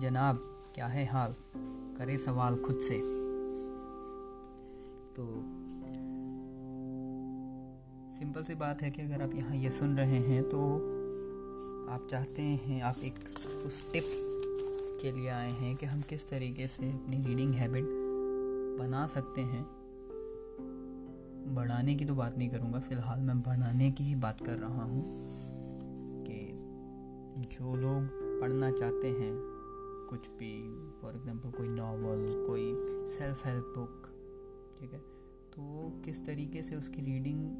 जनाब, क्या है हाल? करे सवाल खुद से। तो सिंपल सी बात है कि अगर आप यहाँ ये सुन रहे हैं तो आप चाहते हैं, आप एक उस टिप के लिए आए हैं कि हम किस तरीके से अपनी रीडिंग हैबिट बना सकते हैं। बढ़ाने की तो बात नहीं करूँगा, फ़िलहाल मैं बढ़ाने की ही बात कर रहा हूँ कि जो लोग पढ़ना चाहते हैं कुछ भी फॉर एग्ज़ाम्पल कोई नावल कोई सेल्फ हेल्प बुक ठीक है? तो किस तरीके से उसकी रीडिंग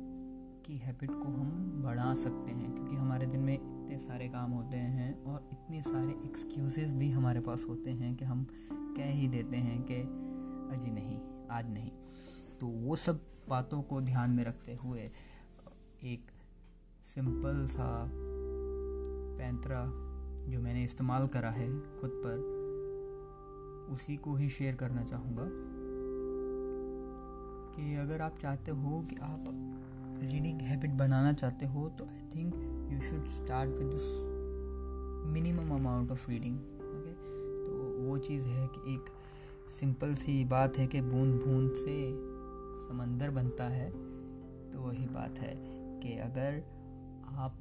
की हैबिट को हम बढ़ा सकते हैं? क्योंकि हमारे दिन में इतने सारे काम होते हैं और इतने सारे एक्सक्यूज़ भी हमारे पास होते हैं कि हम कह ही देते हैं कि अजी नहीं, आज नहीं। तो वो सब बातों को ध्यान में रखते हुए एक सिंपल सा पैंतरा जो मैंने इस्तेमाल करा है खुद पर, उसी को ही शेयर करना चाहूँगा। कि अगर आप चाहते हो कि आप रीडिंग हैबिट बनाना चाहते हो तो I think you should start with this minimum amount of reading okay तो वो चीज़ है कि एक सिंपल सी बात है कि बूंद बूंद से समंदर बनता है तो वही बात है कि अगर आप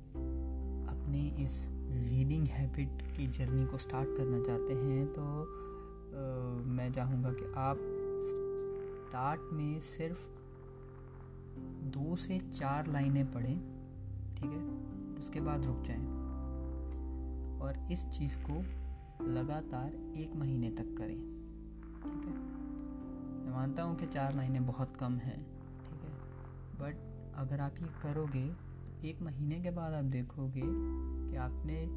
अपनी इस रीडिंग हैबिट की जर्नी को स्टार्ट करना चाहते हैं तो आ, मैं चाहूँगा कि आप स्टार्ट में सिर्फ़ दो से चार लाइनें पढ़ें ठीक है? उसके बाद रुक जाएँ। और इस चीज़ को लगातार एक महीने तक करें ठीक है? मैं मानता हूँ कि चार लाइनें बहुत कम हैं ठीक है? बट अगर आप ये करोगे एक महीने के बाद आप देखोगे कि आपने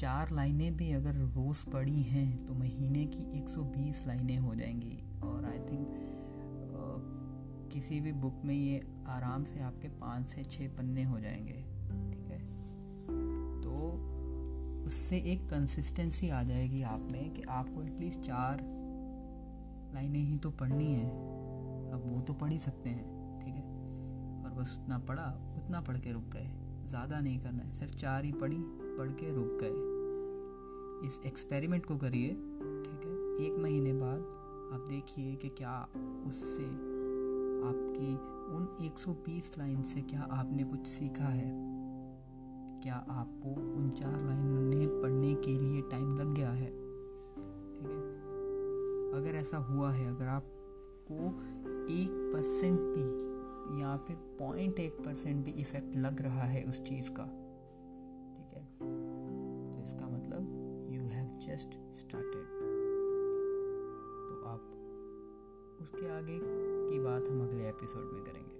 चार लाइनें भी अगर रोज़ पढ़ी हैं तो महीने की 120 लाइनें हो जाएँगी। और आई थिंक किसी भी बुक में ये आराम से आपके पाँच से छः पन्ने हो जाएँगे, ठीक है? तो उससे एक कंसिस्टेंसी आ जाएगी आप में कि आपको एटलीस्ट चार लाइनें ही तो पढ़नी है। अब वो तो पढ़ ही सकते हैं। बस उतना पढ़ा, उतना पढ़ के रुक गए। ज़्यादा नहीं करना है, सिर्फ़ चार ही पढ़ी, पढ़ के रुक गए। इस एक्सपेरिमेंट को करिए, ठीक है? एक महीने बाद आप देखिए कि क्या उससे आपकी उन 120 लाइन से क्या आपने कुछ सीखा है। क्या आपको उन चार लाइनें पढ़ने के लिए टाइम लग गया है? ठीक है? अगर ऐसा हुआ है, अगर आपको एक परसेंट भी या फिर पॉइंट एक परसेंट भी इफ़ेक्ट लग रहा है उस चीज़ का। ठीक है? तो इसका मतलब यू हैव जस्ट स्टार्टेड तो आप उसके आगे की बात हम अगले एपिसोड में करेंगे।